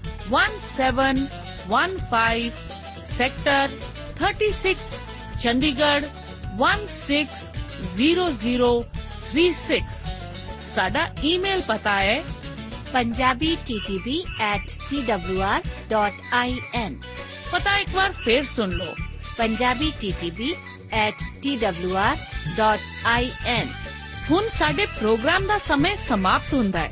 sector 36 Chandigarh 160036 ਸਾਡਾ ਈਮੇਲ ਪਤਾ ਹੈ punjabi ttb at twr.in ਪਤਾ ਇੱਕ ਵਾਰ ਫੇਰ ਸੁਣ ਲਓ punjabi ttb at twr.in ਹੁਣ ਸਾਡੇ ਪ੍ਰੋਗਰਾਮ ਦਾ ਸਮੇਂ ਸਮਾਪਤ ਹੁੰਦਾ ਹੈ